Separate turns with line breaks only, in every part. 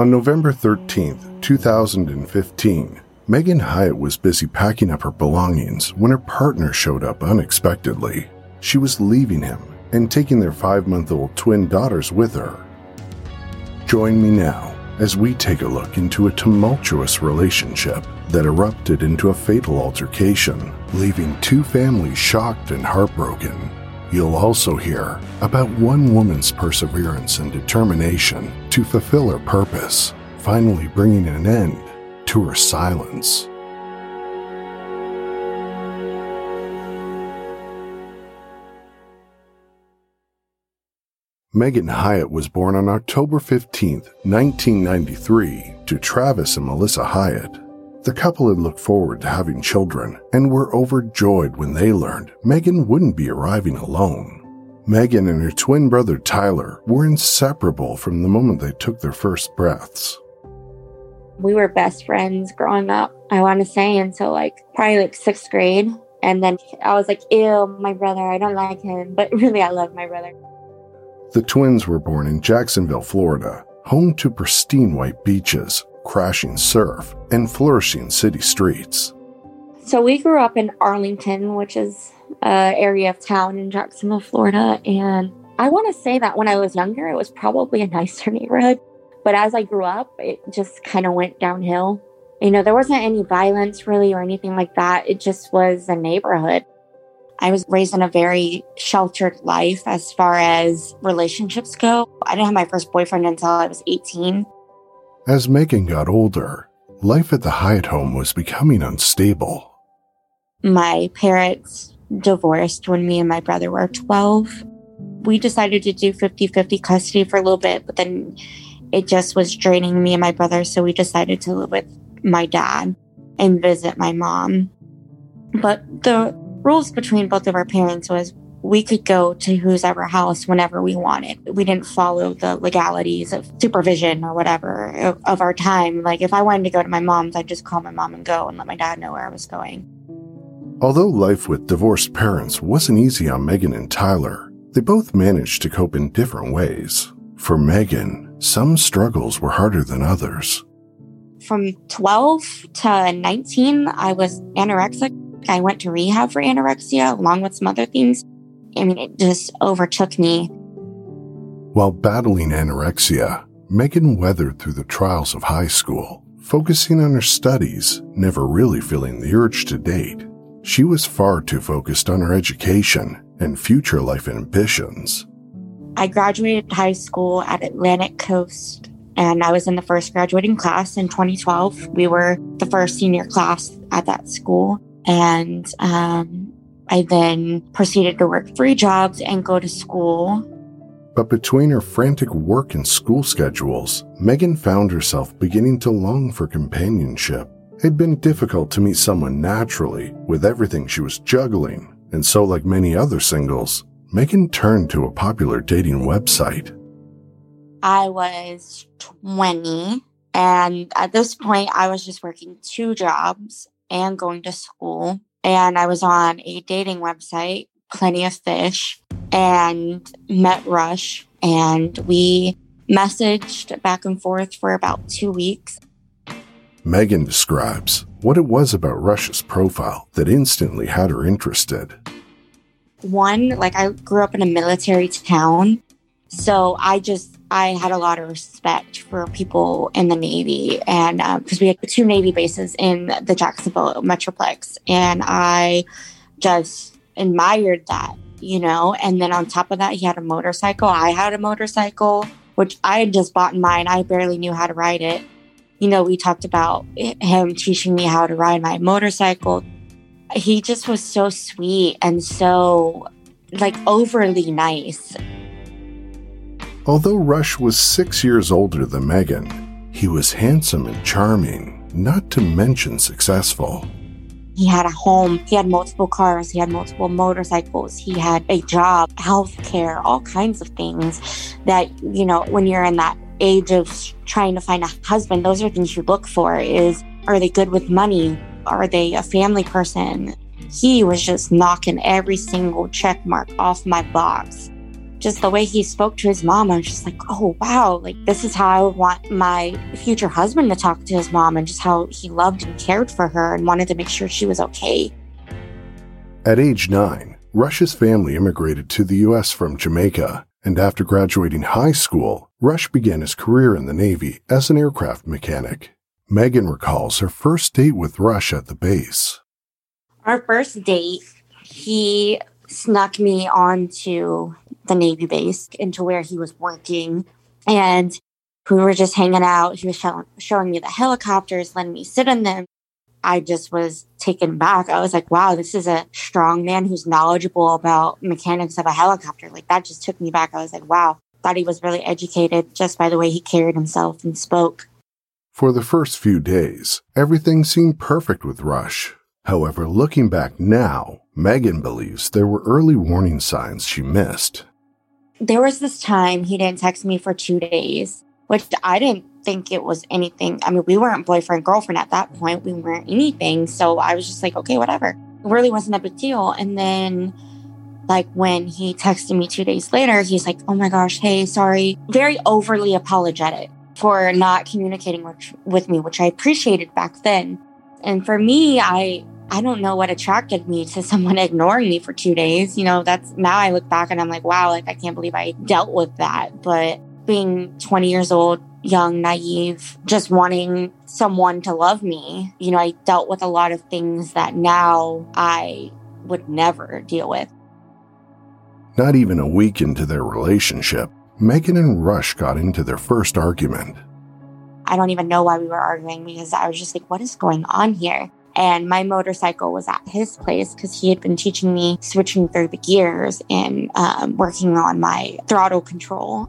On November 13, 2015, Megan Hiatt was busy packing up her belongings when her partner showed up unexpectedly. She was leaving him and taking their five month old twin daughters with her. Join me now as we take a look into a tumultuous relationship that erupted into a fatal altercation, leaving two families shocked and heartbroken. You'll also hear about one woman's perseverance and determination to fulfill her purpose, finally bringing an end to her silence. Megan Hiatt was born on October 15, 1993, to Travis and Melissa Hiatt. The couple had looked forward to having children and were overjoyed when they learned Megan wouldn't be arriving alone. Megan and her twin brother Tyler were inseparable from the moment they took their first breaths.
We were best friends growing up, I want to say, until like probably like sixth grade. And then I was like, ew, my brother, I don't like him. But really, I love my brother.
The twins were born in Jacksonville, Florida, home to pristine white beaches, crashing surf, and flourishing city streets.
So we grew up in Arlington, which is an area of town in Jacksonville, Florida. And I want to say that when I was younger, it was probably a nicer neighborhood. But as I grew up, it just kind of went downhill. You know, there wasn't any violence really or anything like that. It just was a neighborhood. I was raised in a very sheltered life as far as relationships go. I didn't have my first boyfriend until I was 18.
As Megan got older, life at the Hiatt home was becoming unstable.
My parents divorced when me and my brother were 12. We decided to do 50 50 custody for a little bit, but then it just was draining me and my brother. So we decided to live with my dad and visit my mom. But the rules between both of our parents was we could go to whoever house whenever we wanted. We didn't follow the legalities of supervision or whatever of, of, our time. Like if I wanted to go to my mom's, I'd just call my mom and go and let my dad know where I was going.
Although life with divorced parents wasn't easy on Megan and Tyler, they both managed to cope in different ways. For Megan, some struggles were harder than others.
From 12 to 19, I was anorexic. I went to rehab for anorexia along with some other things. I mean, it just overtook me.
While battling anorexia, Megan weathered through the trials of high school, focusing on her studies, never really feeling the urge to date. She was far too focused on her education and future life ambitions.
I graduated high school at Atlantic Coast and I was in the first graduating class in 2012. We were the first senior class at that school. And um, I then proceeded to work three jobs and go to school.
But between her frantic work and school schedules, Megan found herself beginning to long for companionship. It'd been difficult to meet someone naturally with everything she was juggling, and so, like many other singles, Megan turned to a popular dating website.
I was 20, and at this point, I was just working two jobs and going to school. And I was on a dating website, Plenty of Fish, and met Rush, and we messaged back and forth for about two weeks.
Megan describes what it was about Rush's profile that instantly had her interested.
One, like I grew up in a military town, so I just I had a lot of respect for people in the Navy, and because um, we had two Navy bases in the Jacksonville Metroplex, and I just admired that, you know. And then on top of that, he had a motorcycle. I had a motorcycle, which I had just bought in mine. I barely knew how to ride it you know, we talked about him teaching me how to ride my motorcycle. He just was so sweet and so like overly nice.
Although Rush was six years older than Megan, he was handsome and charming, not to mention successful.
He had a home, he had multiple cars, he had multiple motorcycles, he had a job, health care, all kinds of things that, you know, when you're in that age of trying to find a husband, those are things you look for is are they good with money? Are they a family person? He was just knocking every single check mark off my box just the way he spoke to his mom, I was just like, oh, wow, like this is how I would want my future husband to talk to his mom and just how he loved and cared for her and wanted to make sure she was okay.
At age nine, Rush's family immigrated to the U.S. from Jamaica, and after graduating high school, Rush began his career in the Navy as an aircraft mechanic. Megan recalls her first date with Rush at the base.
Our first date, he snuck me onto the Navy base into where he was working. And we were just hanging out. He was show- showing me the helicopters, letting me sit in them. I just was taken back. I was like, wow, this is a strong man who's knowledgeable about mechanics of a helicopter. Like that just took me back. I was like, wow, thought he was really educated just by the way he carried himself and spoke.
For the first few days, everything seemed perfect with Rush. However, looking back now, Megan believes there were early warning signs she missed
there was this time he didn't text me for two days, which I didn't think it was anything. I mean, we weren't boyfriend, girlfriend at that point. We weren't anything. So I was just like, okay, whatever. It really wasn't a big deal. And then, like, when he texted me two days later, he's like, oh my gosh, hey, sorry. Very overly apologetic for not communicating with, with me, which I appreciated back then. And for me, I I don't know what attracted me to someone ignoring me for two days. You know, that's now I look back and I'm like, wow, like I can't believe I dealt with that. But being 20 years old, young, naive, just wanting someone to love me, you know, I dealt with a lot of things that now I would never deal with.
Not even a week into their relationship, Megan and Rush got into their first argument.
I don't even know why we were arguing because I was just like, what is going on here? and my motorcycle was at his place because he had been teaching me switching through the gears and um, working on my throttle control.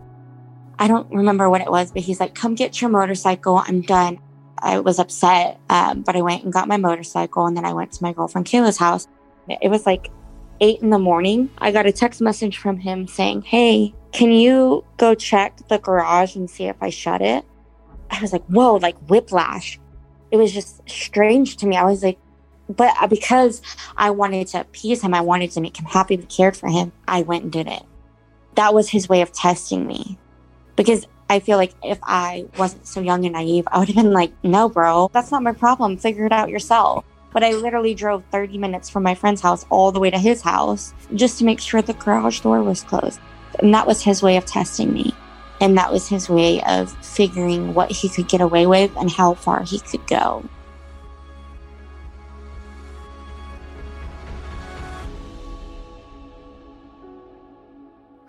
I don't remember what it was, but he's like, "Come get your motorcycle. I'm done." I was upset, um, but I went and got my motorcycle, and then I went to my girlfriend Kayla's house. It was like eight in the morning. I got a text message from him saying, "Hey, can you go check the garage and see if I shut it?" I was like, "Whoa!" Like whiplash it was just strange to me. I was like, but uh, because I wanted to appease him, I wanted to make him happy, we cared for him, I went and did it. That was his way of testing me. Because I feel like if I wasn't so young and naive, I would have been like, no, bro, that's not my problem. Figure it out yourself. But I literally drove 30 minutes from my friend's house all the way to his house just to make sure the garage door was closed. And that was his way of testing me. And that was his way of figuring what he could get away with and how far he could go.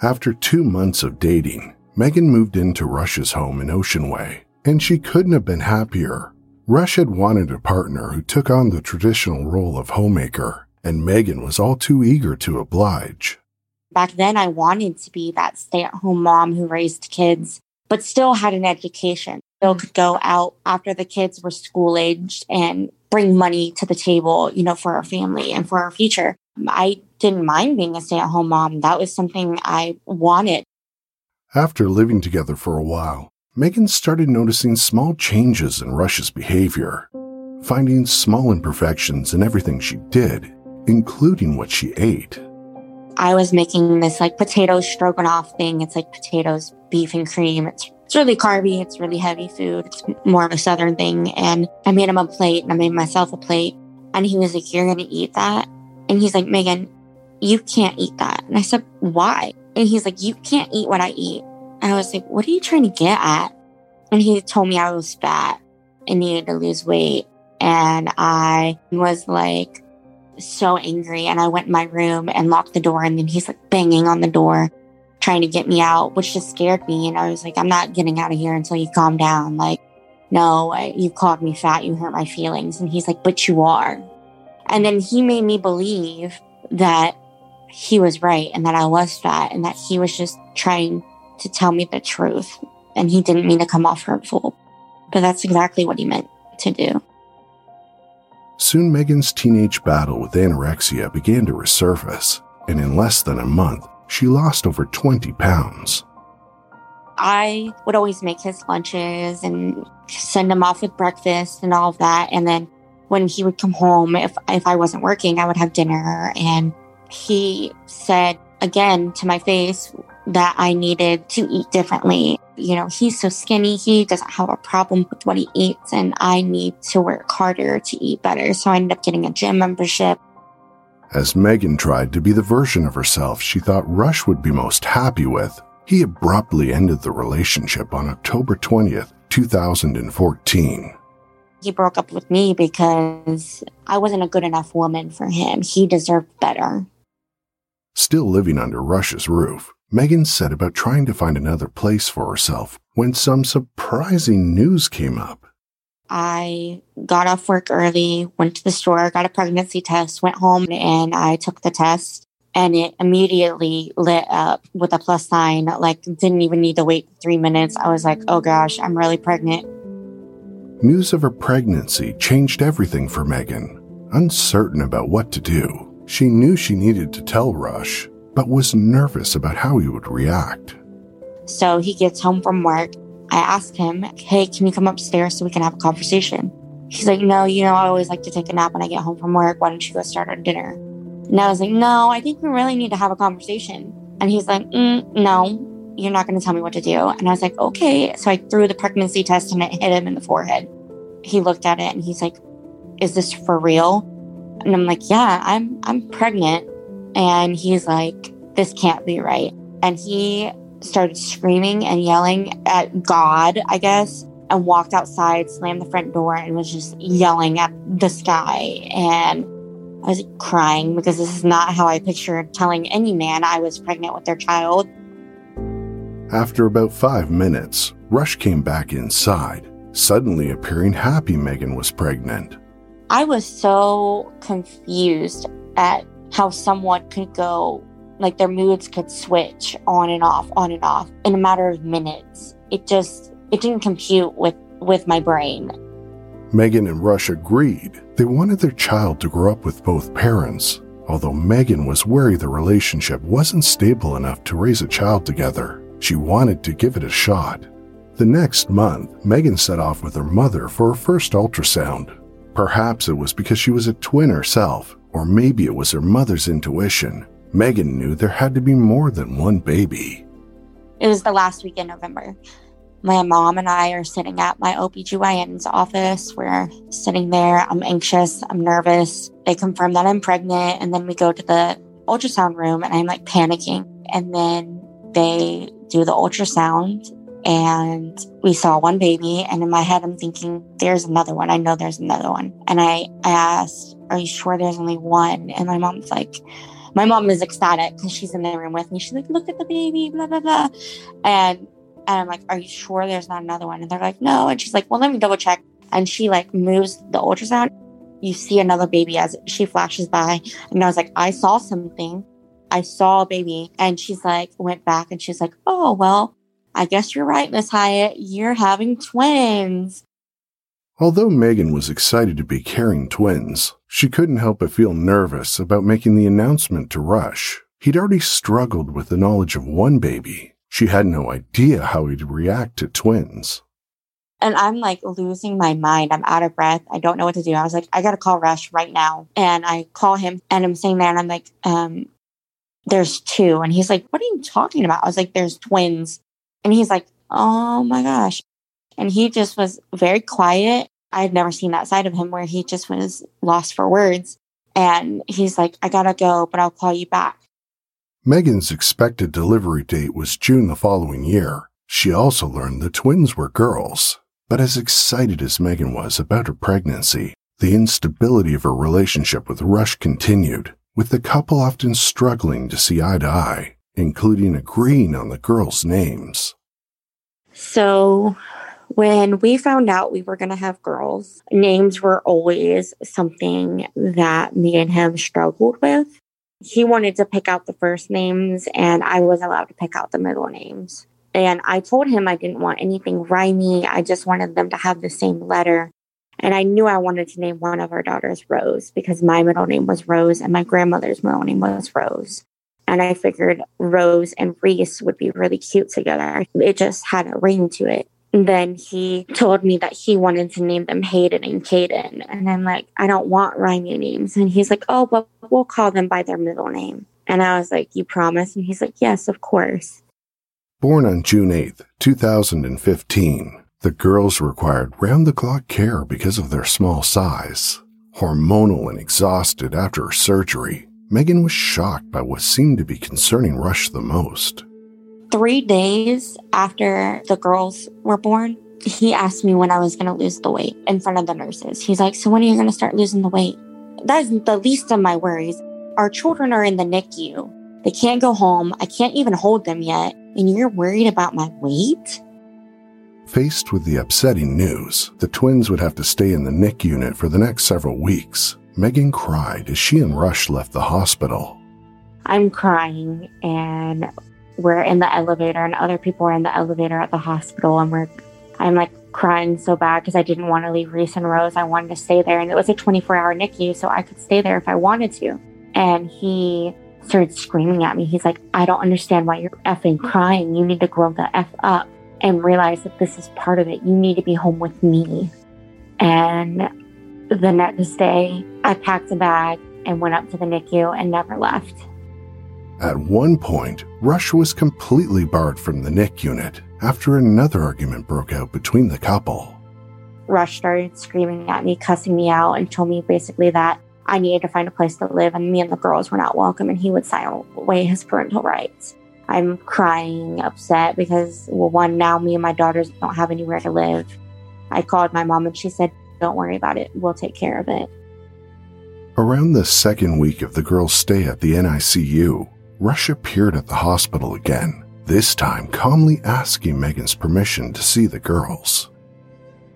After two months of dating, Megan moved into Rush's home in Ocean Way, and she couldn't have been happier. Rush had wanted a partner who took on the traditional role of homemaker, and Megan was all too eager to oblige.
Back then, I wanted to be that stay at home mom who raised kids, but still had an education. Still could go out after the kids were school aged and bring money to the table, you know, for our family and for our future. I didn't mind being a stay at home mom. That was something I wanted.
After living together for a while, Megan started noticing small changes in Rush's behavior, finding small imperfections in everything she did, including what she ate.
I was making this like potato stroganoff thing. It's like potatoes, beef, and cream. It's, it's really carby. It's really heavy food. It's more of a southern thing. And I made him a plate and I made myself a plate. And he was like, You're going to eat that? And he's like, Megan, you can't eat that. And I said, Why? And he's like, You can't eat what I eat. And I was like, What are you trying to get at? And he told me I was fat and needed to lose weight. And I was like, so angry and I went in my room and locked the door and then he's like banging on the door trying to get me out, which just scared me. And I was like, I'm not getting out of here until you calm down. Like, no, you called me fat. You hurt my feelings. And he's like, but you are. And then he made me believe that he was right and that I was fat and that he was just trying to tell me the truth. And he didn't mean to come off hurtful. But that's exactly what he meant to do.
Soon, Megan's teenage battle with anorexia began to resurface, and in less than a month, she lost over 20 pounds.
I would always make his lunches and send him off with breakfast and all of that. And then when he would come home, if, if I wasn't working, I would have dinner. And he said again to my face that I needed to eat differently. You know, he's so skinny, he doesn't have a problem with what he eats, and I need to work harder to eat better. So I ended up getting a gym membership.
As Megan tried to be the version of herself she thought Rush would be most happy with, he abruptly ended the relationship on October 20th, 2014.
He broke up with me because I wasn't a good enough woman for him. He deserved better.
Still living under Rush's roof, Megan set about trying to find another place for herself when some surprising news came up.
I got off work early, went to the store, got a pregnancy test, went home, and I took the test. And it immediately lit up with a plus sign. Like, didn't even need to wait three minutes. I was like, oh gosh, I'm really pregnant.
News of her pregnancy changed everything for Megan. Uncertain about what to do, she knew she needed to tell Rush, but was nervous about how he would react.
So he gets home from work. I ask him, Hey, can you come upstairs so we can have a conversation? He's like, No, you know, I always like to take a nap when I get home from work. Why don't you go start our dinner? And I was like, No, I think we really need to have a conversation. And he's like, mm, No, you're not going to tell me what to do. And I was like, Okay. So I threw the pregnancy test and it hit him in the forehead. He looked at it and he's like, Is this for real? And I'm like, Yeah, I'm I'm pregnant. And he's like, This can't be right. And he started screaming and yelling at God, I guess, and walked outside, slammed the front door, and was just yelling at the sky. And I was crying because this is not how I pictured telling any man I was pregnant with their child.
After about five minutes, Rush came back inside, suddenly appearing happy Megan was pregnant.
I was so confused at how someone could go like their moods could switch on and off, on and off in a matter of minutes. It just it didn't compute with with my brain.
Megan and Rush agreed they wanted their child to grow up with both parents, although Megan was worried the relationship wasn't stable enough to raise a child together. She wanted to give it a shot. The next month, Megan set off with her mother for her first ultrasound. Perhaps it was because she was a twin herself, or maybe it was her mother's intuition. Megan knew there had to be more than one baby.
It was the last week in November. My mom and I are sitting at my OBGYN's office. We're sitting there. I'm anxious. I'm nervous. They confirm that I'm pregnant. And then we go to the ultrasound room and I'm like panicking. And then they do the ultrasound and we saw one baby. And in my head, I'm thinking, there's another one. I know there's another one. And I, I asked, are you sure there's only one? And my mom's like, my mom is ecstatic because she's in the room with me. She's like, look at the baby, blah, blah, blah. And, and I'm like, are you sure there's not another one? And they're like, no. And she's like, well, let me double check. And she like moves the ultrasound. You see another baby as she flashes by. And I was like, I saw something. I saw a baby. And she's like, went back and she's like, oh, well, I guess you're right, Miss Hiatt. You're having twins.
Although Megan was excited to be carrying twins, she couldn't help but feel nervous about making the announcement to Rush. He'd already struggled with the knowledge of one baby. She had no idea how he'd react to twins.
And I'm like losing my mind. I'm out of breath. I don't know what to do. I was like, I got to call Rush right now. And I call him and I'm saying that and I'm like, um, there's two. And he's like, what are you talking about? I was like, there's twins. And he's like, oh my gosh. And he just was very quiet. I had never seen that side of him where he just was lost for words. And he's like, I gotta go, but I'll call you back.
Megan's expected delivery date was June the following year. She also learned the twins were girls. But as excited as Megan was about her pregnancy, the instability of her relationship with Rush continued, with the couple often struggling to see eye to eye, including agreeing on the girls' names.
So When we found out we were going to have girls, names were always something that me and him struggled with. He wanted to pick out the first names, and I was allowed to pick out the middle names. And I told him I didn't want anything rhymey. I just wanted them to have the same letter. And I knew I wanted to name one of our daughters Rose because my middle name was Rose and my grandmother's middle name was Rose. And I figured Rose and Reese would be really cute together. It just had a ring to it. And then he told me that he wanted to name them Hayden and Caden. And I'm like, I don't want rhyming names. And he's like, oh, but we'll call them by their middle name. And I was like, you promise? And he's like, yes, of course.
Born on June 8, 2015, the girls required round the clock care because of their small size. Hormonal and exhausted after surgery, Megan was shocked by what seemed to be concerning Rush the most.
Three days after the girls were born, he asked me when I was going to lose the weight in front of the nurses. He's like, So when are you going to start losing the weight? That is the least of my worries. Our children are in the NICU. They can't go home. I can't even hold them yet. And you're worried about my weight?
Faced with the upsetting news, the twins would have to stay in the NIC unit for the next several weeks. Megan cried as she and Rush left the hospital.
I'm crying and we're in the elevator and other people are in the elevator at the hospital and we're I'm like crying so bad because I didn't want to leave Reese and Rose. I wanted to stay there and it was a 24 hour NICU so I could stay there if I wanted to. And he started screaming at me. He's like, I don't understand why you're effing crying. You need to grow the F up and realize that this is part of it. You need to be home with me. And the next day, I packed a bag and went up to the NICU and never left.
At one point, Rush was completely barred from the NIC unit after another argument broke out between the couple.
Rush started screaming at me, cussing me out, and told me basically that I needed to find a place to live and me and the girls were not welcome and he would sign away his parental rights. I'm crying, upset because, well, one, now me and my daughters don't have anywhere to live. I called my mom and she said, don't worry about it. We'll take care of it.
Around the second week of the girl's stay at the NICU, Rush appeared at the hospital again, this time calmly asking Megan's permission to see the girls.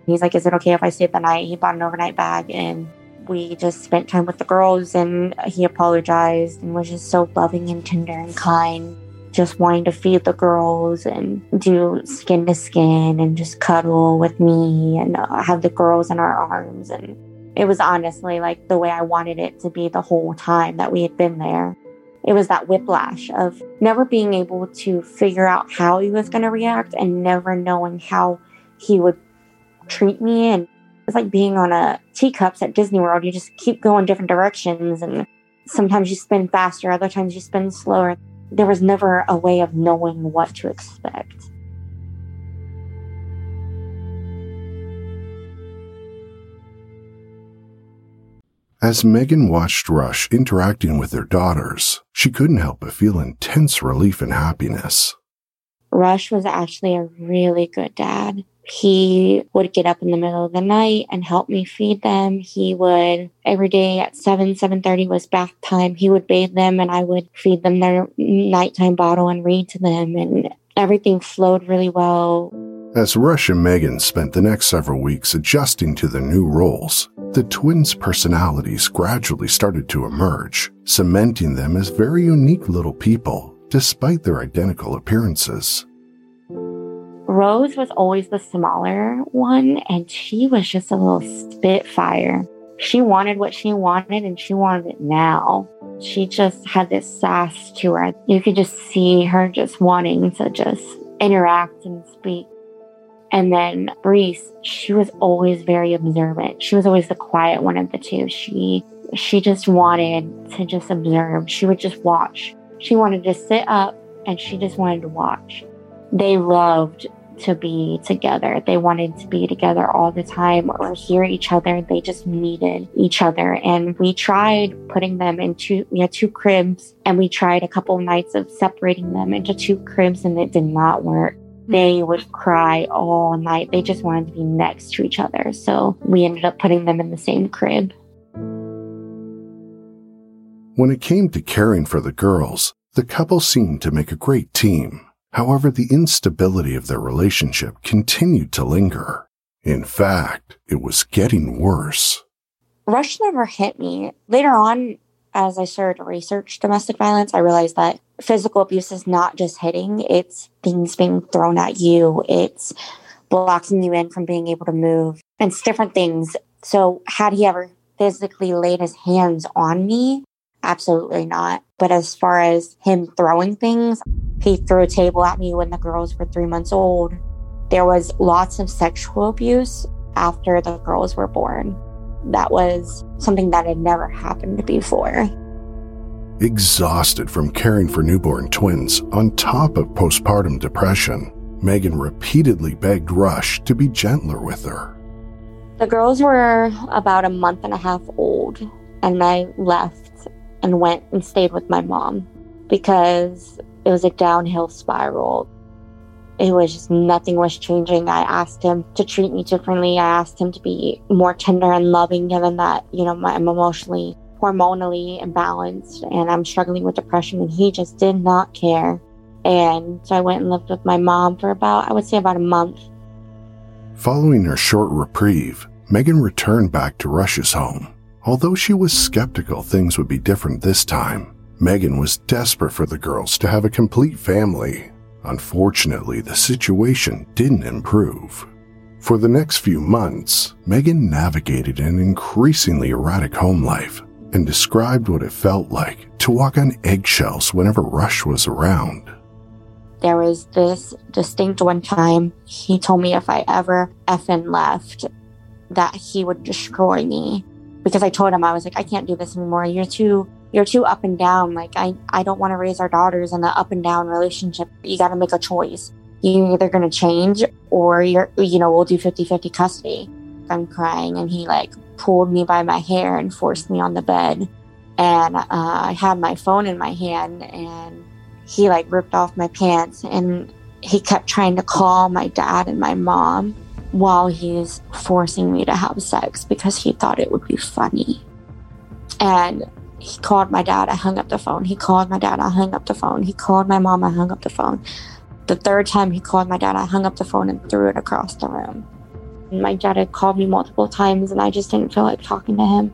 He's like, Is it okay if I stay the night? He bought an overnight bag and we just spent time with the girls and he apologized and was just so loving and tender and kind just wanting to feed the girls and do skin to skin and just cuddle with me and uh, have the girls in our arms. And it was honestly like the way I wanted it to be the whole time that we had been there. It was that whiplash of never being able to figure out how he was going to react and never knowing how he would treat me. And it's like being on a teacups at Disney World. You just keep going different directions and sometimes you spin faster, other times you spin slower there was never a way of knowing what to expect.
As Megan watched Rush interacting with their daughters, she couldn't help but feel intense relief and happiness.
Rush was actually a really good dad he would get up in the middle of the night and help me feed them. He would every day at 7 7.30 was bath time. He would bathe them and i would feed them their nighttime bottle and read to them and everything flowed really well.
As rush and megan spent the next several weeks adjusting to their new roles the twins personalities gradually started to emerge cementing them as very unique little people despite their identical appearances
Rose was always the smaller one, and she was just a little spitfire. She wanted what she wanted, and she wanted it now. She just had this sass to her. You could just see her just wanting to just interact and speak. And then Reese, she was always very observant. She was always the quiet one of the two. She she just wanted to just observe. She would just watch. She wanted to sit up and she just wanted to watch. They loved to be together. They wanted to be together all the time or hear each other. They just needed each other. And we tried putting them into, we had two cribs and we tried a couple of nights of separating them into two cribs and it did not work. They would cry all night. They just wanted to be next to each other. So we ended up putting them in the same crib.
When it came to caring for the girls, the couple seemed to make a great team. However, the instability of their relationship continued to linger. In fact, it was getting worse.
Rush never hit me. Later on, as I started to research domestic violence, I realized that physical abuse is not just hitting, it's things being thrown at you, it's blocking you in from being able to move, it's different things. So, had he ever physically laid his hands on me, Absolutely not. But as far as him throwing things, he threw a table at me when the girls were three months old. There was lots of sexual abuse after the girls were born. That was something that had never happened before.
Exhausted from caring for newborn twins on top of postpartum depression, Megan repeatedly begged Rush to be gentler with her.
The girls were about a month and a half old, and I left and went and stayed with my mom because it was a downhill spiral. It was just nothing was changing. I asked him to treat me differently. I asked him to be more tender and loving, given that, you know, I'm emotionally, hormonally imbalanced and I'm struggling with depression. And he just did not care. And so I went and lived with my mom for about, I would say, about a month.
Following her short reprieve, Megan returned back to Rush's home. Although she was skeptical things would be different this time, Megan was desperate for the girls to have a complete family. Unfortunately, the situation didn't improve. For the next few months, Megan navigated an increasingly erratic home life and described what it felt like to walk on eggshells whenever Rush was around.
There was this distinct one time he told me if I ever effing left, that he would destroy me because I told him I was like, I can't do this anymore. You're too you're too up and down. Like I, I don't want to raise our daughters in an up and down relationship. You gotta make a choice. You're either gonna change or you're you know, we'll do 50-50 custody. I'm crying and he like pulled me by my hair and forced me on the bed. And uh, I had my phone in my hand and he like ripped off my pants and he kept trying to call my dad and my mom while he's forcing me to have sex because he thought it would be funny. And he called my dad, I hung up the phone. He called my dad, I hung up the phone. He called my mom, I hung up the phone. The third time he called my dad, I hung up the phone and threw it across the room. My dad had called me multiple times and I just didn't feel like talking to him.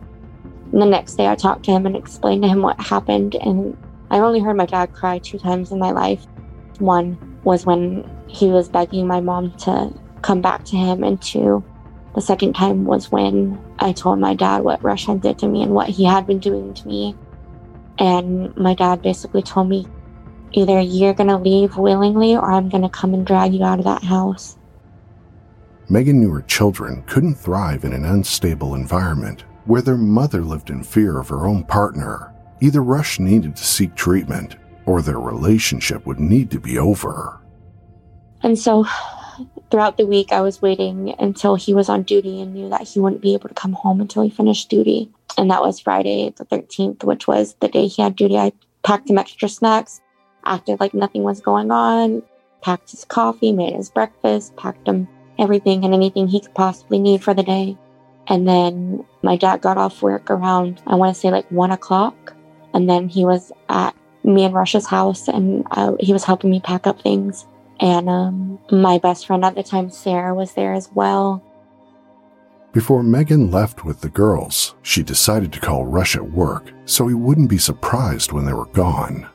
And the next day I talked to him and explained to him what happened. And I only heard my dad cry two times in my life. One was when he was begging my mom to come back to him. And two, the second time was when I told my dad what Rush had did to me and what he had been doing to me. And my dad basically told me, either you're going to leave willingly or I'm going to come and drag you out of that house.
Megan knew her children couldn't thrive in an unstable environment where their mother lived in fear of her own partner. Either Rush needed to seek treatment or their relationship would need to be over.
And so throughout the week, I was waiting until he was on duty and knew that he wouldn't be able to come home until he finished duty. And that was Friday, the 13th, which was the day he had duty. I packed him extra snacks, acted like nothing was going on, packed his coffee, made his breakfast, packed him everything and anything he could possibly need for the day. And then my dad got off work around, I want to say like one o'clock. And then he was at me and Rush's house and uh, he was helping me pack up things. And um, my best friend at the time, Sarah, was there as well.
Before Megan left with the girls, she decided to call Rush at work so he wouldn't be surprised when they were gone.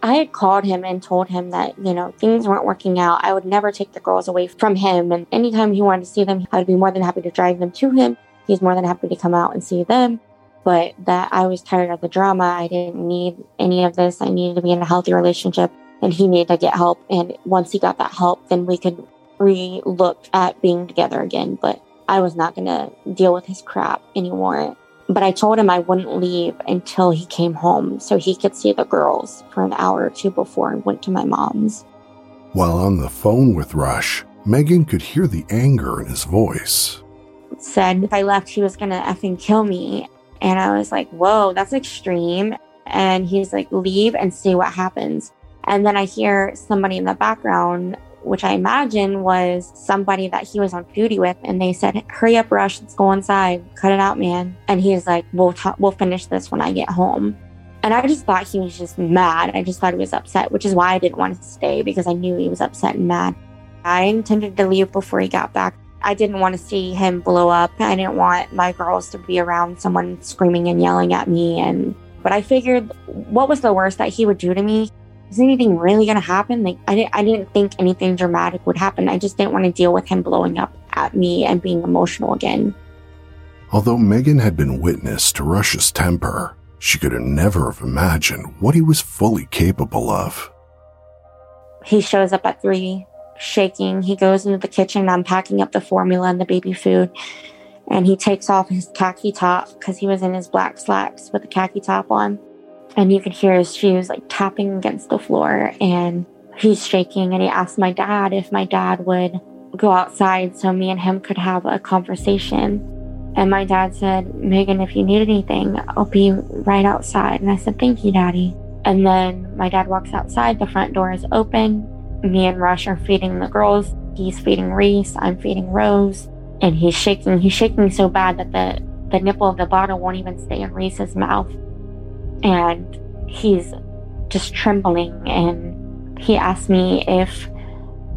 I had called him and told him that, you know, things weren't working out. I would never take the girls away from him. And anytime he wanted to see them, I would be more than happy to drive them to him. He's more than happy to come out and see them. But that I was tired of the drama. I didn't need any of this. I needed to be in a healthy relationship and he needed to get help. And once he got that help, then we could re look at being together again. But I was not going to deal with his crap anymore. But I told him I wouldn't leave until he came home so he could see the girls for an hour or two before I went to my mom's.
While on the phone with Rush, Megan could hear the anger in his voice.
Said if I left, he was going to effing kill me. And I was like, whoa, that's extreme. And he's like, leave and see what happens. And then I hear somebody in the background, which I imagine was somebody that he was on duty with, and they said, "Hurry up, Rush! Let's go inside. Cut it out, man." And he's like, "We'll t- we'll finish this when I get home." And I just thought he was just mad. I just thought he was upset, which is why I didn't want to stay because I knew he was upset and mad. I intended to leave before he got back. I didn't want to see him blow up. I didn't want my girls to be around someone screaming and yelling at me. And but I figured, what was the worst that he would do to me? Is anything really going to happen? Like I didn't, I didn't think anything dramatic would happen. I just didn't want to deal with him blowing up at me and being emotional again.
Although Megan had been witness to Rush's temper, she could have never have imagined what he was fully capable of.
He shows up at three, shaking. He goes into the kitchen. I'm packing up the formula and the baby food. And he takes off his khaki top because he was in his black slacks with the khaki top on. And you could hear his shoes like tapping against the floor. And he's shaking. And he asked my dad if my dad would go outside so me and him could have a conversation. And my dad said, Megan, if you need anything, I'll be right outside. And I said, Thank you, Daddy. And then my dad walks outside, the front door is open. Me and Rush are feeding the girls. He's feeding Reese, I'm feeding Rose. And he's shaking. He's shaking so bad that the, the nipple of the bottle won't even stay in Reese's mouth. And he's just trembling. And he asked me if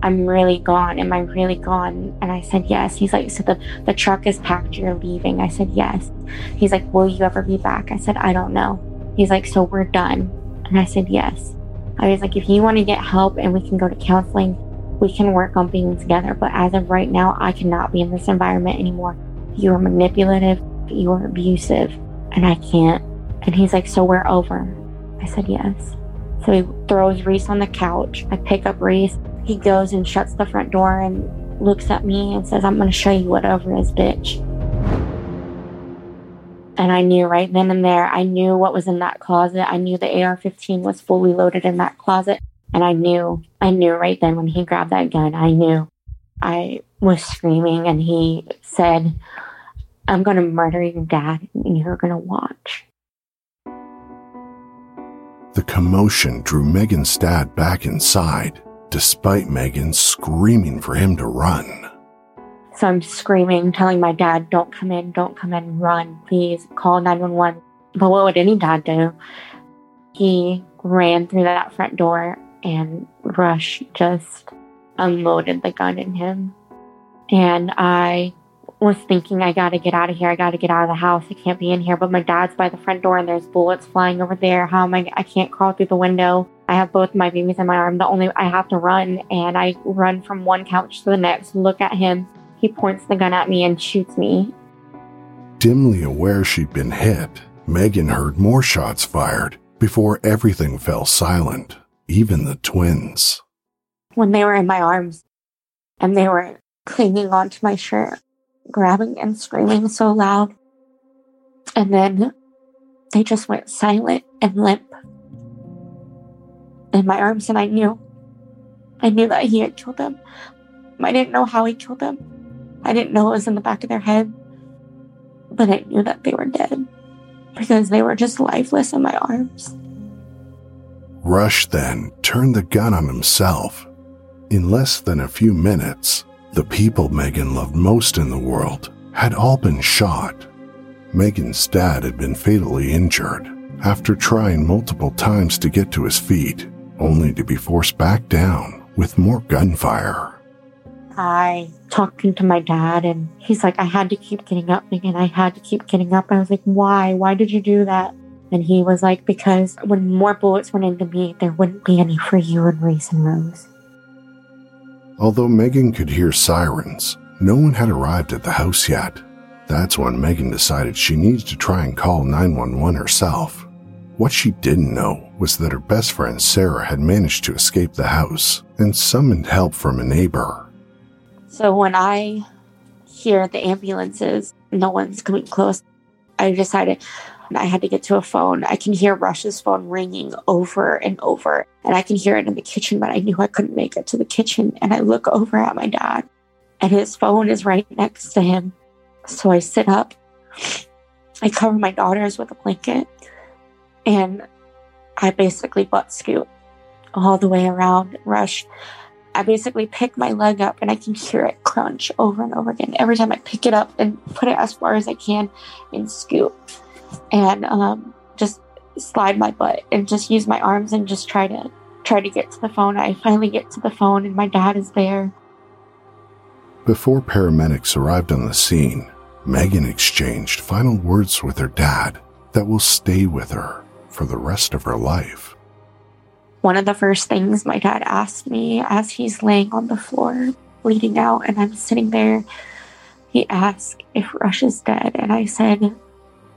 I'm really gone. Am I really gone? And I said, yes. He's like, so the, the truck is packed. You're leaving. I said, yes. He's like, will you ever be back? I said, I don't know. He's like, so we're done. And I said, yes. I was like, if you want to get help and we can go to counseling, we can work on being together. But as of right now, I cannot be in this environment anymore. You are manipulative. You are abusive. And I can't. And he's like, so we're over. I said, yes. So he throws Reese on the couch. I pick up Reese he goes and shuts the front door and looks at me and says, I'm going to show you what over is, bitch. And I knew right then and there, I knew what was in that closet. I knew the AR 15 was fully loaded in that closet. And I knew, I knew right then when he grabbed that gun, I knew. I was screaming and he said, I'm going to murder your dad and you're going to watch.
The commotion drew Megan's dad back inside despite Megan screaming for him to run.
So I'm screaming, telling my dad, don't come in, don't come in, run, please, call 911. But what would any dad do? He ran through that front door and Rush just unloaded the gun in him. And I was thinking, I gotta get out of here. I gotta get out of the house. I can't be in here. But my dad's by the front door and there's bullets flying over there. How am I? I can't crawl through the window. I have both my babies in my arm. The only I have to run, and I run from one couch to the next. Look at him. He points the gun at me and shoots me.
Dimly aware she'd been hit, Megan heard more shots fired before everything fell silent, even the twins.
When they were in my arms and they were clinging onto my shirt, grabbing and screaming so loud. And then they just went silent and limp in my arms, and I knew. I knew that he had killed them. I didn't know how he killed them. I didn't know it was in the back of their head. But I knew that they were dead because they were just lifeless in my arms.
Rush then turned the gun on himself. In less than a few minutes, the people Megan loved most in the world had all been shot. Megan's dad had been fatally injured after trying multiple times to get to his feet, only to be forced back down with more gunfire.
I talking to my dad, and he's like, I had to keep getting up, Megan. I had to keep getting up. I was like, why? Why did you do that? And he was like, because when more bullets went into me, there wouldn't be any for you and Reese and Rose.
Although Megan could hear sirens, no one had arrived at the house yet. That's when Megan decided she needed to try and call 911 herself. What she didn't know was that her best friend Sarah had managed to escape the house and summoned help from a neighbor.
So when I hear the ambulances, no one's coming close, I decided I had to get to a phone. I can hear Rush's phone ringing over and over, and I can hear it in the kitchen, but I knew I couldn't make it to the kitchen. And I look over at my dad, and his phone is right next to him. So I sit up, I cover my daughters with a blanket, and I basically butt scoot all the way around Rush. I basically pick my leg up and I can hear it crunch over and over again. Every time I pick it up and put it as far as I can and scoop and um, just slide my butt and just use my arms and just try to try to get to the phone. I finally get to the phone and my dad is there.
Before paramedics arrived on the scene, Megan exchanged final words with her dad that will stay with her for the rest of her life.
One of the first things my dad asked me as he's laying on the floor, bleeding out, and I'm sitting there, he asked if Rush is dead. And I said,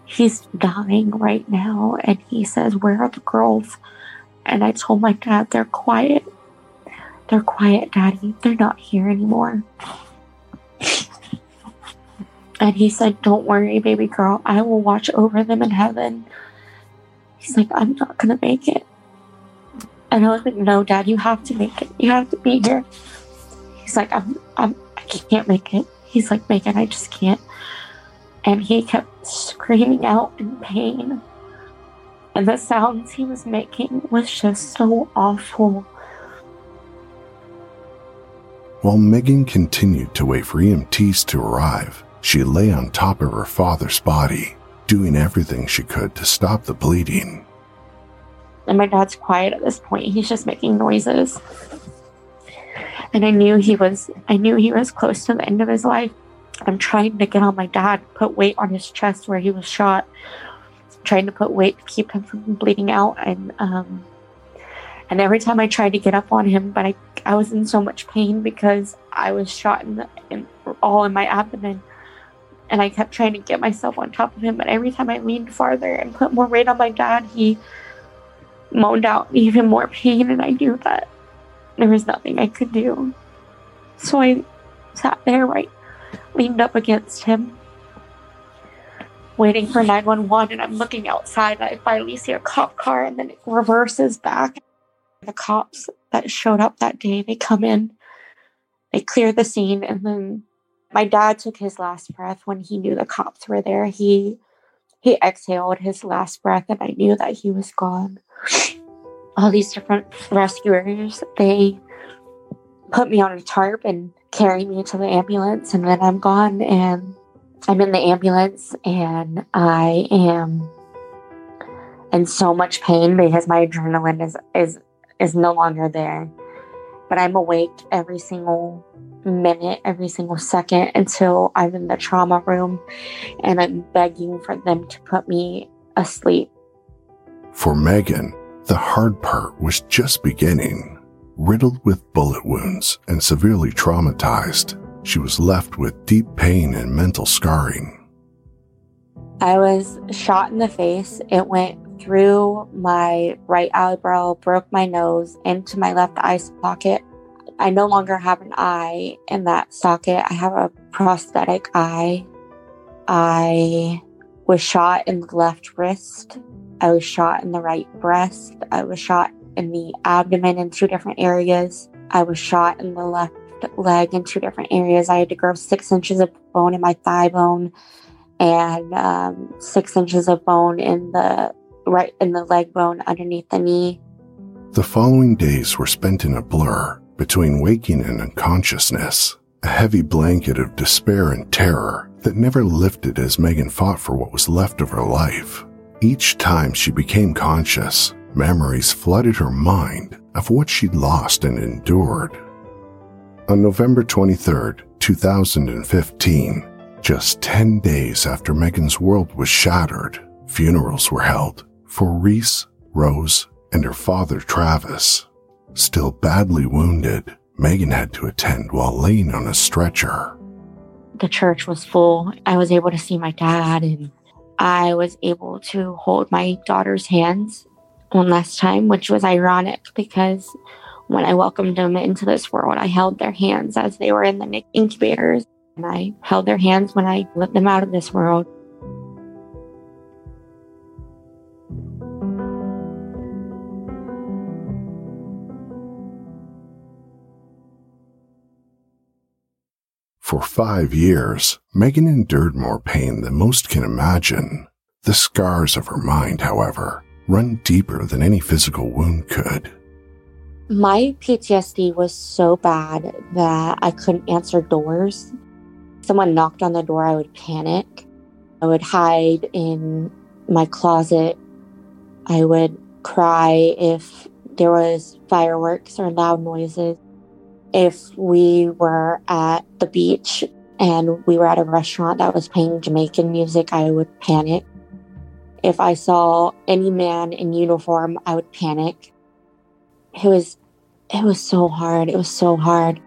He's dying right now. And he says, Where are the girls? And I told my dad, They're quiet. They're quiet, Daddy. They're not here anymore. And he said, Don't worry, baby girl. I will watch over them in heaven. He's like, I'm not going to make it. And I was like, No, Dad, you have to make it. You have to be here. He's like, I'm, I'm, I can't make it. He's like, Megan, I just can't. And he kept screaming out in pain. And the sounds he was making was just so awful.
While Megan continued to wait for EMTs to arrive, she lay on top of her father's body, doing everything she could to stop the bleeding.
And my dad's quiet at this point. He's just making noises. And I knew he was I knew he was close to the end of his life. I'm trying to get on my dad, put weight on his chest where he was shot, trying to put weight to keep him from bleeding out and um and every time I tried to get up on him, but I, I was in so much pain because I was shot in, the, in all in my abdomen. And I kept trying to get myself on top of him. But every time I leaned farther and put more weight on my dad, he moaned out even more pain. And I knew that there was nothing I could do. So I sat there, right, leaned up against him, waiting for 911. And I'm looking outside. And I finally see a cop car and then it reverses back. The cops that showed up that day, they come in, they clear the scene, and then my dad took his last breath when he knew the cops were there. He he exhaled his last breath, and I knew that he was gone. All these different rescuers, they put me on a tarp and carry me to the ambulance, and then I'm gone, and I'm in the ambulance, and I am in so much pain because my adrenaline is is is no longer there. But I'm awake every single minute, every single second until I'm in the trauma room and I'm begging for them to put me asleep.
For Megan, the hard part was just beginning. Riddled with bullet wounds and severely traumatized, she was left with deep pain and mental scarring.
I was shot in the face. It went through my right eyebrow, broke my nose, into my left eye socket. I no longer have an eye in that socket. I have a prosthetic eye. I was shot in the left wrist. I was shot in the right breast. I was shot in the abdomen in two different areas. I was shot in the left leg in two different areas. I had to grow six inches of bone in my thigh bone and um, six inches of bone in the right in the leg bone underneath the knee.
The following days were spent in a blur between waking and unconsciousness, a heavy blanket of despair and terror that never lifted as Megan fought for what was left of her life. Each time she became conscious, memories flooded her mind of what she'd lost and endured. On November 23, 2015, just 10 days after Megan's world was shattered, funerals were held for Reese, Rose, and her father Travis. Still badly wounded, Megan had to attend while laying on a stretcher.
The church was full. I was able to see my dad, and I was able to hold my daughter's hands one last time, which was ironic because when I welcomed them into this world, I held their hands as they were in the incubators, and I held their hands when I let them out of this world.
For five years, Megan endured more pain than most can imagine. The scars of her mind, however, run deeper than any physical wound could.
My PTSD was so bad that I couldn't answer doors. Someone knocked on the door, I would panic. I would hide in my closet. I would cry if there was fireworks or loud noises. If we were at the beach and we were at a restaurant that was playing Jamaican music, I would panic. If I saw any man in uniform, I would panic. It was it was so hard. It was so hard.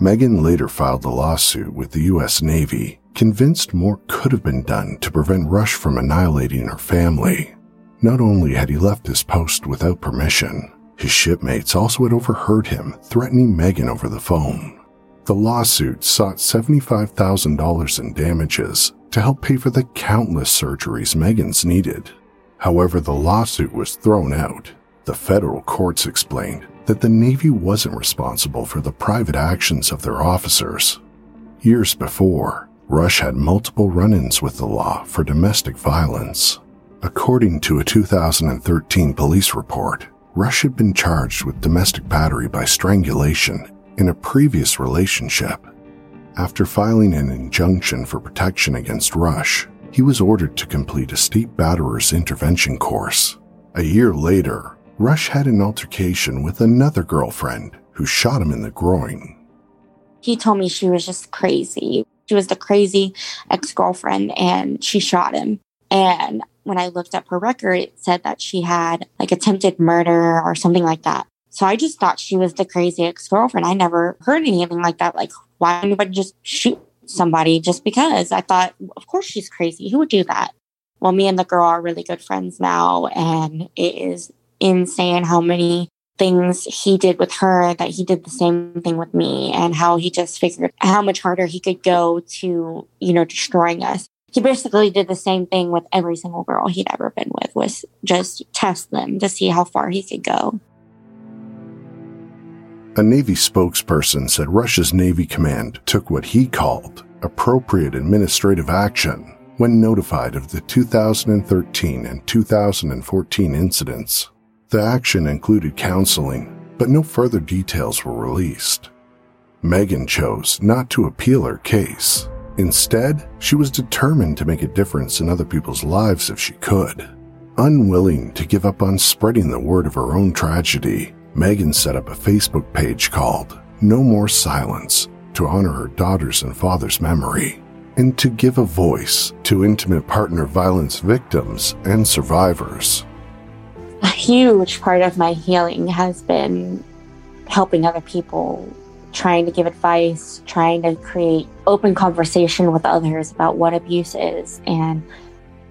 Megan later filed a lawsuit with the US Navy, convinced more could have been done to prevent Rush from annihilating her family. Not only had he left his post without permission, his shipmates also had overheard him threatening Megan over the phone. The lawsuit sought $75,000 in damages to help pay for the countless surgeries Megan's needed. However, the lawsuit was thrown out. The federal courts explained that the Navy wasn't responsible for the private actions of their officers. Years before, Rush had multiple run ins with the law for domestic violence. According to a 2013 police report, Rush had been charged with domestic battery by strangulation in a previous relationship. After filing an injunction for protection against Rush, he was ordered to complete a state batterer's intervention course. A year later, Rush had an altercation with another girlfriend who shot him in the groin.
He told me she was just crazy. She was the crazy ex girlfriend and she shot him. And when I looked up her record, it said that she had like attempted murder or something like that. So I just thought she was the crazy ex girlfriend. I never heard anything like that. Like, why anybody just shoot somebody just because? I thought, of course she's crazy. Who would do that? Well, me and the girl are really good friends now, and it is insane how many things he did with her that he did the same thing with me and how he just figured how much harder he could go to, you know, destroying us he basically did the same thing with every single girl he'd ever been with was just test them to see how far he could go
a navy spokesperson said Rush's navy command took what he called appropriate administrative action when notified of the 2013 and 2014 incidents. The action included counseling but no further details were released. Megan chose not to appeal her case. Instead, she was determined to make a difference in other people's lives if she could. Unwilling to give up on spreading the word of her own tragedy, Megan set up a Facebook page called No More Silence to honor her daughter's and father's memory and to give a voice to intimate partner violence victims and survivors.
A huge part of my healing has been helping other people trying to give advice, trying to create open conversation with others about what abuse is and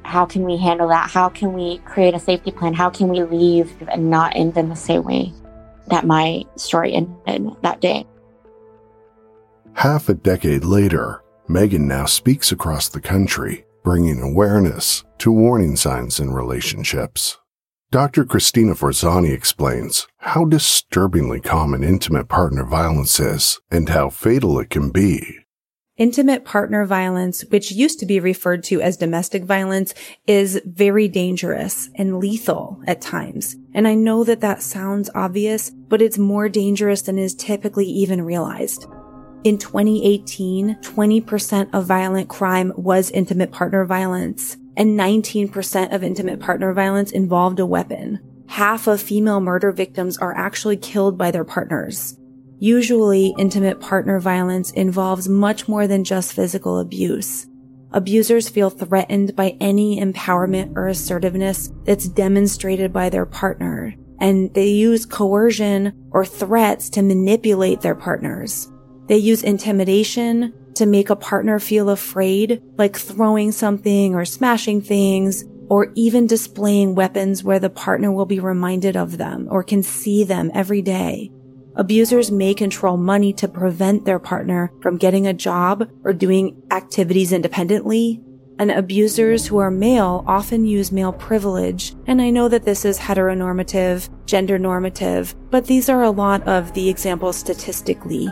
how can we handle that? How can we create a safety plan? How can we leave and not end in the same way that my story ended that day?
Half a decade later, Megan now speaks across the country, bringing awareness to warning signs in relationships. Dr. Christina Forzani explains how disturbingly common intimate partner violence is and how fatal it can be.
Intimate partner violence, which used to be referred to as domestic violence, is very dangerous and lethal at times. And I know that that sounds obvious, but it's more dangerous than is typically even realized. In 2018, 20% of violent crime was intimate partner violence and 19% of intimate partner violence involved a weapon. Half of female murder victims are actually killed by their partners. Usually, intimate partner violence involves much more than just physical abuse. Abusers feel threatened by any empowerment or assertiveness that's demonstrated by their partner, and they use coercion or threats to manipulate their partners. They use intimidation, to make a partner feel afraid, like throwing something or smashing things, or even displaying weapons where the partner will be reminded of them or can see them every day. Abusers may control money to prevent their partner from getting a job or doing activities independently. And abusers who are male often use male privilege. And I know that this is heteronormative, gender normative, but these are a lot of the examples statistically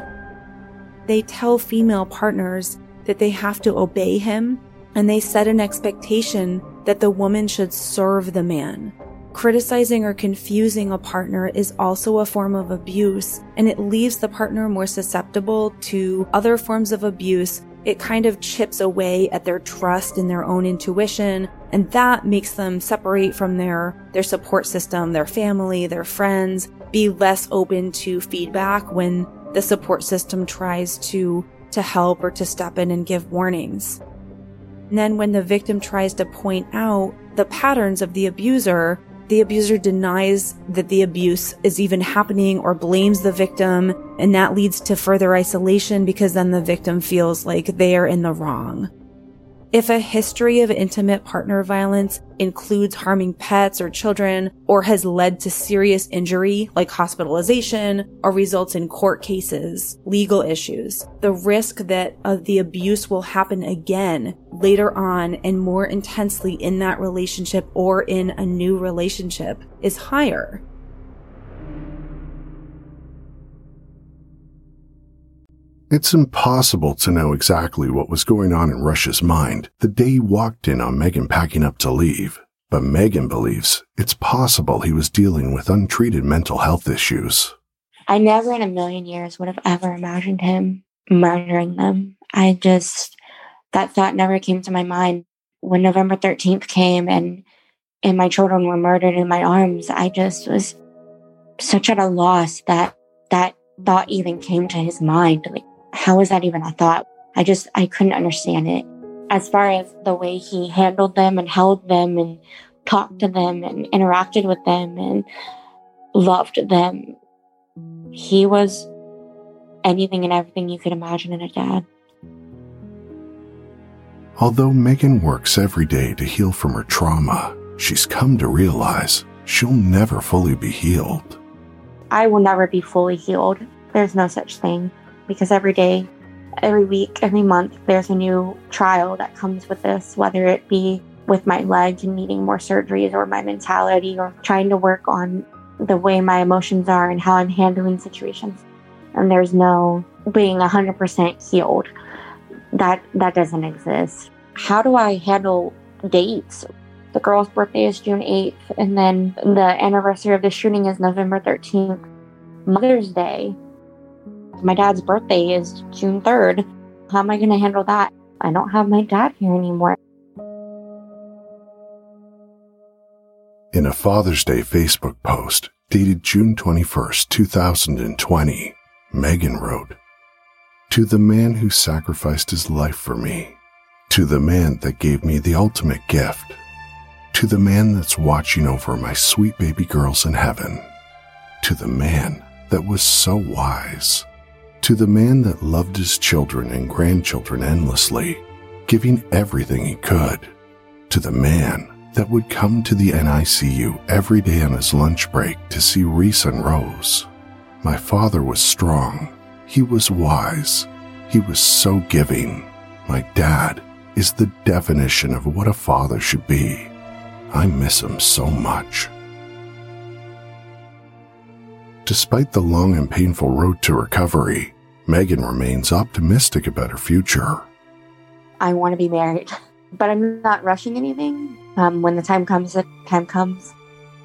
they tell female partners that they have to obey him and they set an expectation that the woman should serve the man. Criticizing or confusing a partner is also a form of abuse, and it leaves the partner more susceptible to other forms of abuse it kind of chips away at their trust in their own intuition. And that makes them separate from their, their support system, their family, their friends, be less open to feedback when the support system tries to, to help or to step in and give warnings. And then when the victim tries to point out the patterns of the abuser, the abuser denies that the abuse is even happening or blames the victim. And that leads to further isolation because then the victim feels like they are in the wrong. If a history of intimate partner violence includes harming pets or children or has led to serious injury like hospitalization or results in court cases, legal issues, the risk that uh, the abuse will happen again later on and more intensely in that relationship or in a new relationship is higher.
It's impossible to know exactly what was going on in Rush's mind the day he walked in on Megan packing up to leave, but Megan believes it's possible he was dealing with untreated mental health issues.
I never in a million years would have ever imagined him murdering them. I just, that thought never came to my mind. When November 13th came and, and my children were murdered in my arms, I just was such at a loss that that thought even came to his mind. Like, how is that even a thought? I just, I couldn't understand it. As far as the way he handled them and held them and talked to them and interacted with them and loved them, he was anything and everything you could imagine in a dad.
Although Megan works every day to heal from her trauma, she's come to realize she'll never fully be healed.
I will never be fully healed. There's no such thing because every day, every week, every month, there's a new trial that comes with this, whether it be with my leg and needing more surgeries or my mentality or trying to work on the way my emotions are and how I'm handling situations. And there's no being 100% healed. That that doesn't exist. How do I handle dates? The girl's birthday is June 8th and then the anniversary of the shooting is November 13th. Mother's Day my dad's birthday is June 3rd. How am I going to handle that? I don't have my dad here anymore.
In a Father's Day Facebook post dated June 21st, 2020, Megan wrote, To the man who sacrificed his life for me, to the man that gave me the ultimate gift, to the man that's watching over my sweet baby girls in heaven, to the man that was so wise to the man that loved his children and grandchildren endlessly, giving everything he could, to the man that would come to the NICU every day on his lunch break to see Reese and Rose. My father was strong. He was wise. He was so giving. My dad is the definition of what a father should be. I miss him so much. Despite the long and painful road to recovery, Megan remains optimistic about her future.
I want to be married, but I'm not rushing anything. Um, when the time comes, the time comes.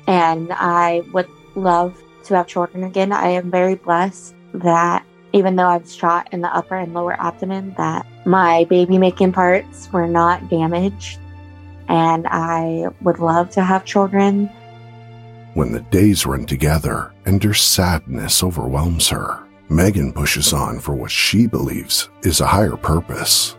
And I would love to have children again. I am very blessed that even though I've shot in the upper and lower abdomen, that my baby making parts were not damaged. And I would love to have children
when the days run together and her sadness overwhelms her, Megan pushes on for what she believes is a higher purpose.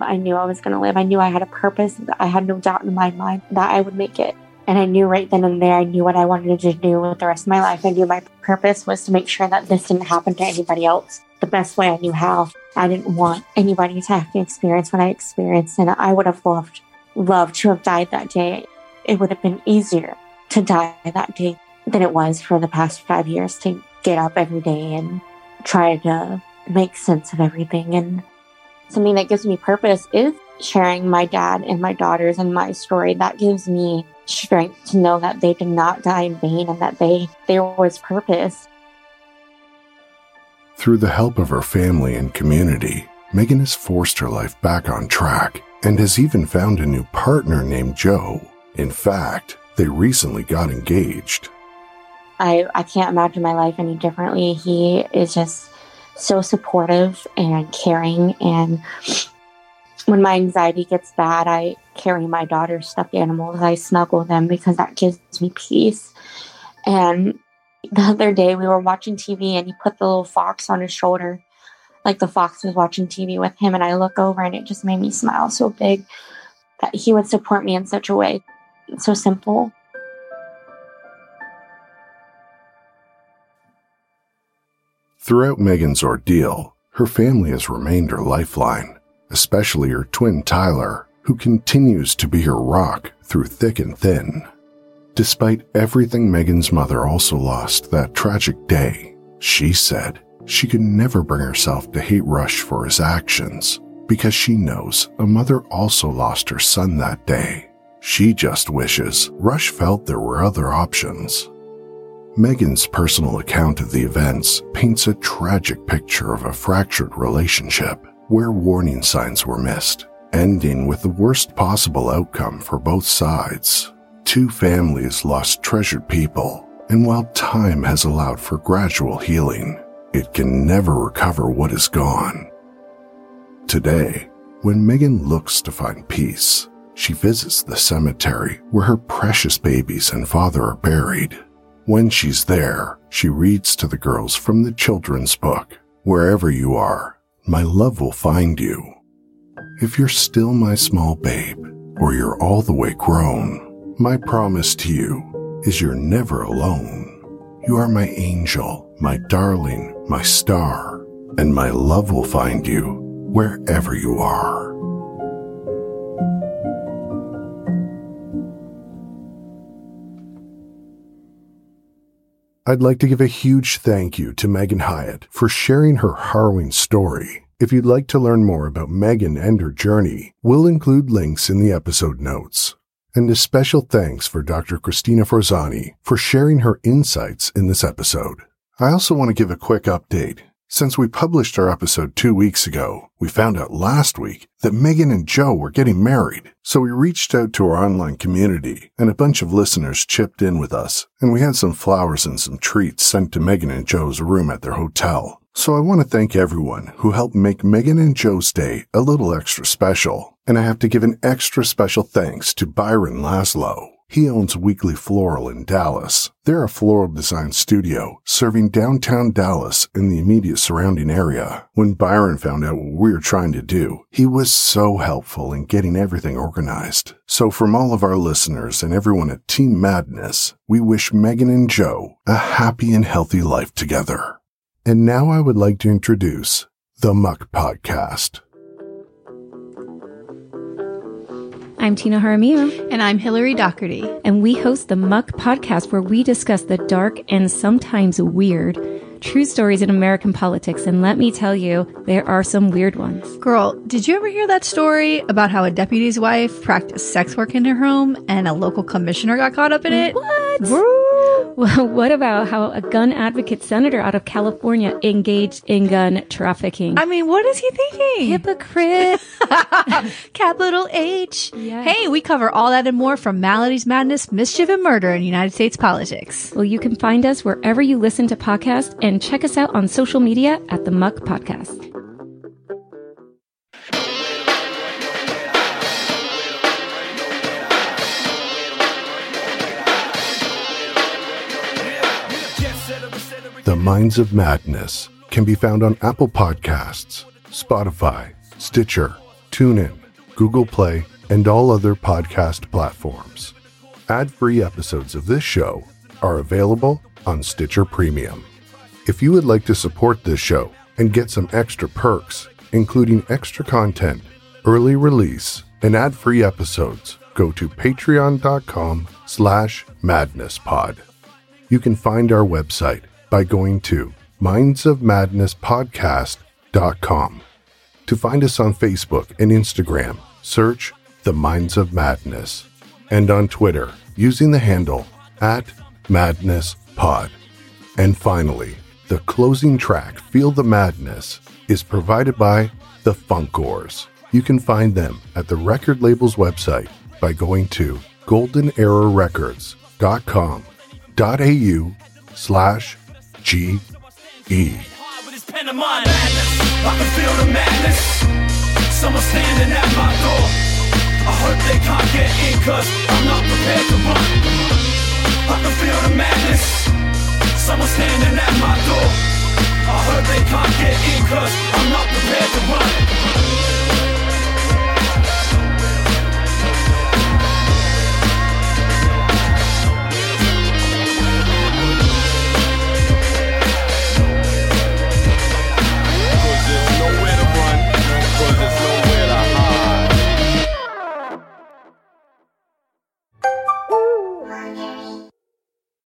I knew I was going to live. I knew I had a purpose. I had no doubt in my mind that I would make it. And I knew right then and there, I knew what I wanted to do with the rest of my life. I knew my purpose was to make sure that this didn't happen to anybody else the best way I knew how. I didn't want anybody to have to experience what I experienced. And I would have loved, loved to have died that day. It would have been easier to die that day than it was for the past five years to get up every day and try to make sense of everything. And something that gives me purpose is sharing my dad and my daughters and my story. That gives me strength to know that they did not die in vain and that they there was purpose.
Through the help of her family and community, Megan has forced her life back on track and has even found a new partner named Joe. In fact, they recently got engaged.
I, I can't imagine my life any differently. He is just so supportive and caring. And when my anxiety gets bad, I carry my daughter's stuffed animals. I snuggle them because that gives me peace. And the other day we were watching TV and he put the little fox on his shoulder, like the fox was watching TV with him. And I look over and it just made me smile so big that he would support me in such a way. So simple.
Throughout Megan's ordeal, her family has remained her lifeline, especially her twin Tyler, who continues to be her rock through thick and thin. Despite everything Megan's mother also lost that tragic day, she said she could never bring herself to hate Rush for his actions because she knows a mother also lost her son that day. She just wishes Rush felt there were other options. Megan's personal account of the events paints a tragic picture of a fractured relationship where warning signs were missed, ending with the worst possible outcome for both sides. Two families lost treasured people, and while time has allowed for gradual healing, it can never recover what is gone. Today, when Megan looks to find peace, she visits the cemetery where her precious babies and father are buried. When she's there, she reads to the girls from the children's book, Wherever You Are, My Love Will Find You. If you're still my small babe, or you're all the way grown, my promise to you is you're never alone. You are my angel, my darling, my star, and my love will find you wherever you are. I'd like to give a huge thank you to Megan Hiatt for sharing her harrowing story. If you'd like to learn more about Megan and her journey, we'll include links in the episode notes. And a special thanks for Dr. Christina Forzani for sharing her insights in this episode. I also want to give a quick update. Since we published our episode two weeks ago, we found out last week that Megan and Joe were getting married. So we reached out to our online community and a bunch of listeners chipped in with us and we had some flowers and some treats sent to Megan and Joe's room at their hotel. So I want to thank everyone who helped make Megan and Joe's day a little extra special. And I have to give an extra special thanks to Byron Laszlo. He owns Weekly Floral in Dallas. They're a floral design studio serving downtown Dallas and the immediate surrounding area. When Byron found out what we were trying to do, he was so helpful in getting everything organized. So from all of our listeners and everyone at Team Madness, we wish Megan and Joe a happy and healthy life together. And now I would like to introduce the Muck Podcast.
I'm Tina Jaramillo.
And I'm Hillary Doherty.
And we host the Muck podcast where we discuss the dark and sometimes weird true stories in American politics. And let me tell you, there are some weird ones.
Girl, did you ever hear that story about how a deputy's wife practiced sex work in her home and a local commissioner got caught up in it?
What? Well, what about how a gun advocate senator out of California engaged in gun trafficking?
I mean, what is he thinking?
Hypocrite.
Capital H. Yes. Hey, we cover all that and more from Maladies, Madness, Mischief, and Murder in United States politics.
Well, you can find us wherever you listen to podcasts and check us out on social media at the Muck Podcast.
The Minds of Madness can be found on Apple Podcasts, Spotify, Stitcher, TuneIn, Google Play, and all other podcast platforms. Ad free episodes of this show are available on Stitcher Premium. If you would like to support this show and get some extra perks, including extra content, early release, and ad-free episodes, go to patreon.com slash madnesspod. You can find our website by going to mindsofmadnesspodcast.com. To find us on Facebook and Instagram, search The Minds of Madness, and on Twitter using the handle at MadnessPod. And finally, the closing track, Feel the Madness, is provided by The Funkoars. You can find them at the record label's website by going to goldenerarecords.com.au slash G E.
of my madness. I can feel the madness. Someone standing at my door. I hope they can't get in cause I'm not prepared to run. I can feel the madness. Someone standing at my door. I heard they can't get in, cause I'm not prepared to run.